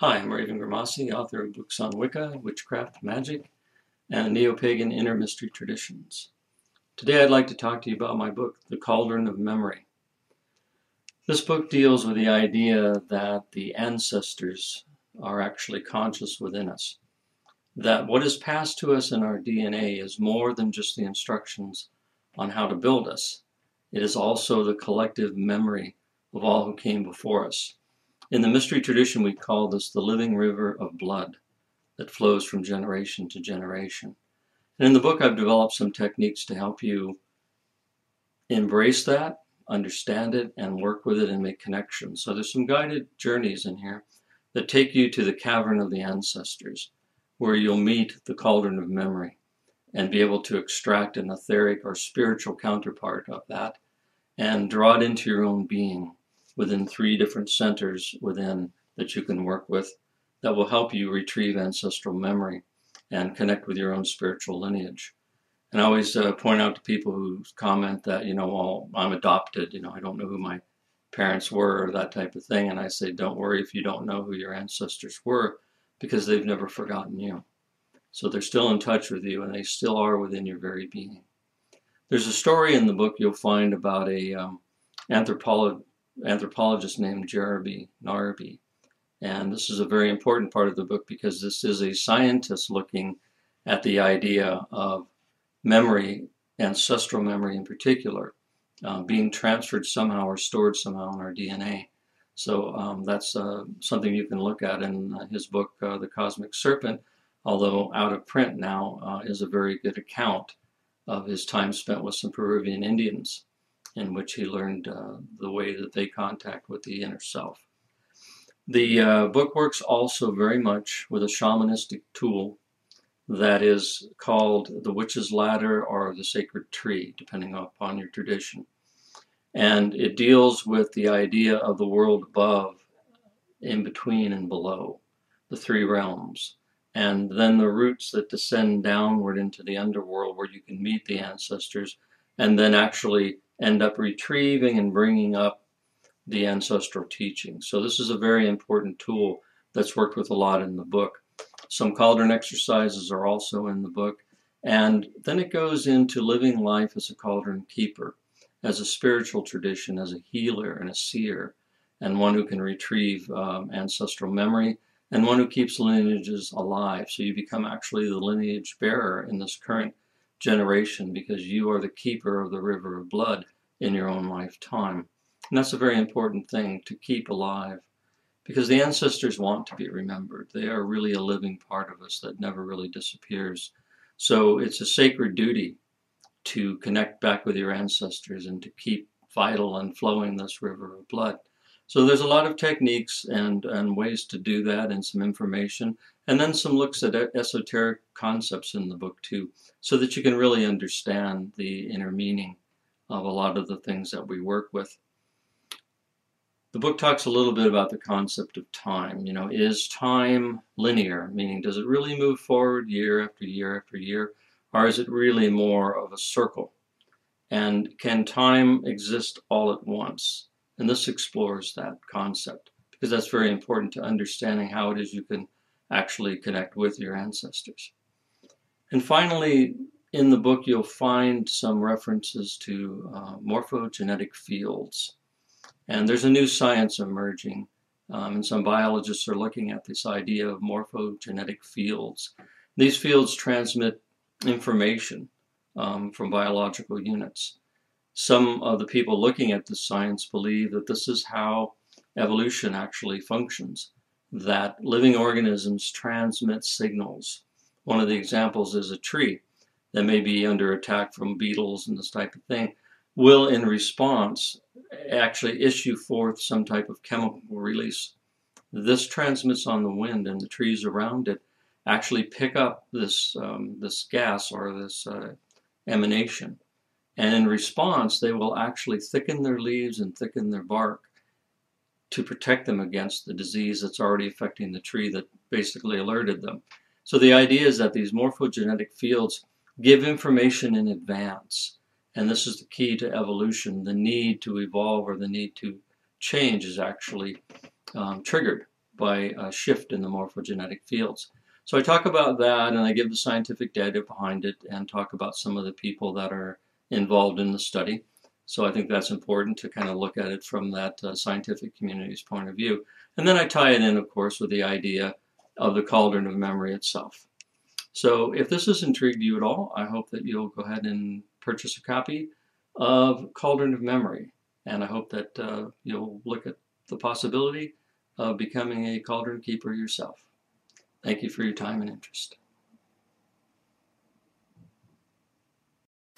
Hi, I'm Raven Grimassi, author of books on Wicca, witchcraft, magic, and neo-pagan inner mystery traditions. Today I'd like to talk to you about my book, The Cauldron of Memory. This book deals with the idea that the ancestors are actually conscious within us. That what is passed to us in our DNA is more than just the instructions on how to build us. It is also the collective memory of all who came before us. In the mystery tradition, we call this the living river of blood that flows from generation to generation. And in the book, I've developed some techniques to help you embrace that, understand it, and work with it and make connections. So there's some guided journeys in here that take you to the cavern of the ancestors, where you'll meet the cauldron of memory and be able to extract an etheric or spiritual counterpart of that and draw it into your own being within three different centers within that you can work with that will help you retrieve ancestral memory and connect with your own spiritual lineage. And I always uh, point out to people who comment that, you know, well, I'm adopted, you know, I don't know who my parents were or that type of thing. And I say, don't worry if you don't know who your ancestors were because they've never forgotten you. So they're still in touch with you and they still are within your very being. There's a story in the book you'll find about a um, anthropologist anthropologist named Jeremy Narby. And this is a very important part of the book because this is a scientist looking at the idea of memory, ancestral memory in particular, uh, being transferred somehow or stored somehow in our DNA. So um, that's uh, something you can look at in uh, his book, uh, The Cosmic Serpent, although out of print now, uh, is a very good account of his time spent with some Peruvian Indians in which he learned uh, the way that they contact with the inner self. The uh, book works also very much with a shamanistic tool that is called the witch's ladder or the sacred tree, depending upon your tradition. And it deals with the idea of the world above, in between, and below, the three realms. And then the roots that descend downward into the underworld where you can meet the ancestors and then actually end up retrieving and bringing up the ancestral teachings. So this is a very important tool that's worked with a lot in the book. Some cauldron exercises are also in the book. And then it goes into living life as a cauldron keeper, as a spiritual tradition, as a healer and a seer, and one who can retrieve um, ancestral memory, and one who keeps lineages alive. So you become actually the lineage bearer in this current generation because you are the keeper of the river of blood in your own lifetime. And that's a very important thing to keep alive because the ancestors want to be remembered. They are really a living part of us that never really disappears. So it's a sacred duty to connect back with your ancestors and to keep vital and flowing this river of blood. So there's a lot of techniques and, and ways to do that and some information. And then some looks at esoteric concepts in the book too, so that you can really understand the inner meaning of a lot of the things that we work with. The book talks a little bit about the concept of time. You know, is time linear? Meaning, does it really move forward year after year after year? Or is it really more of a circle? And can time exist all at once? And this explores that concept because that's very important to understanding how it is you can actually connect with your ancestors. And finally, in the book, you'll find some references to uh, morphogenetic fields. And there's a new science emerging, um, and some biologists are looking at this idea of morphogenetic fields. These fields transmit information um, from biological units. Some of the people looking at this science believe that this is how evolution actually functions, that living organisms transmit signals. One of the examples is a tree that may be under attack from beetles and this type of thing. will, in response, actually issue forth some type of chemical release. This transmits on the wind, and the trees around it actually pick up this um, this gas or this uh, emanation. And in response, they will actually thicken their leaves and thicken their bark to protect them against the disease that's already affecting the tree that basically alerted them. So the idea is that these morphogenetic fields give information in advance. And this is the key to evolution. The need to evolve or the need to change is actually um, triggered by a shift in the morphogenetic fields. So I talk about that and I give the scientific data behind it and talk about some of the people that are involved in the study. So I think that's important to kind of look at it from that uh, scientific community's point of view. And then I tie it in, of course, with the idea of the cauldron of memory itself. So if this has intrigued you at all, I hope that you'll go ahead and purchase a copy of Cauldron of Memory. And I hope that uh, you'll look at the possibility of becoming a cauldron keeper yourself. Thank you for your time and interest.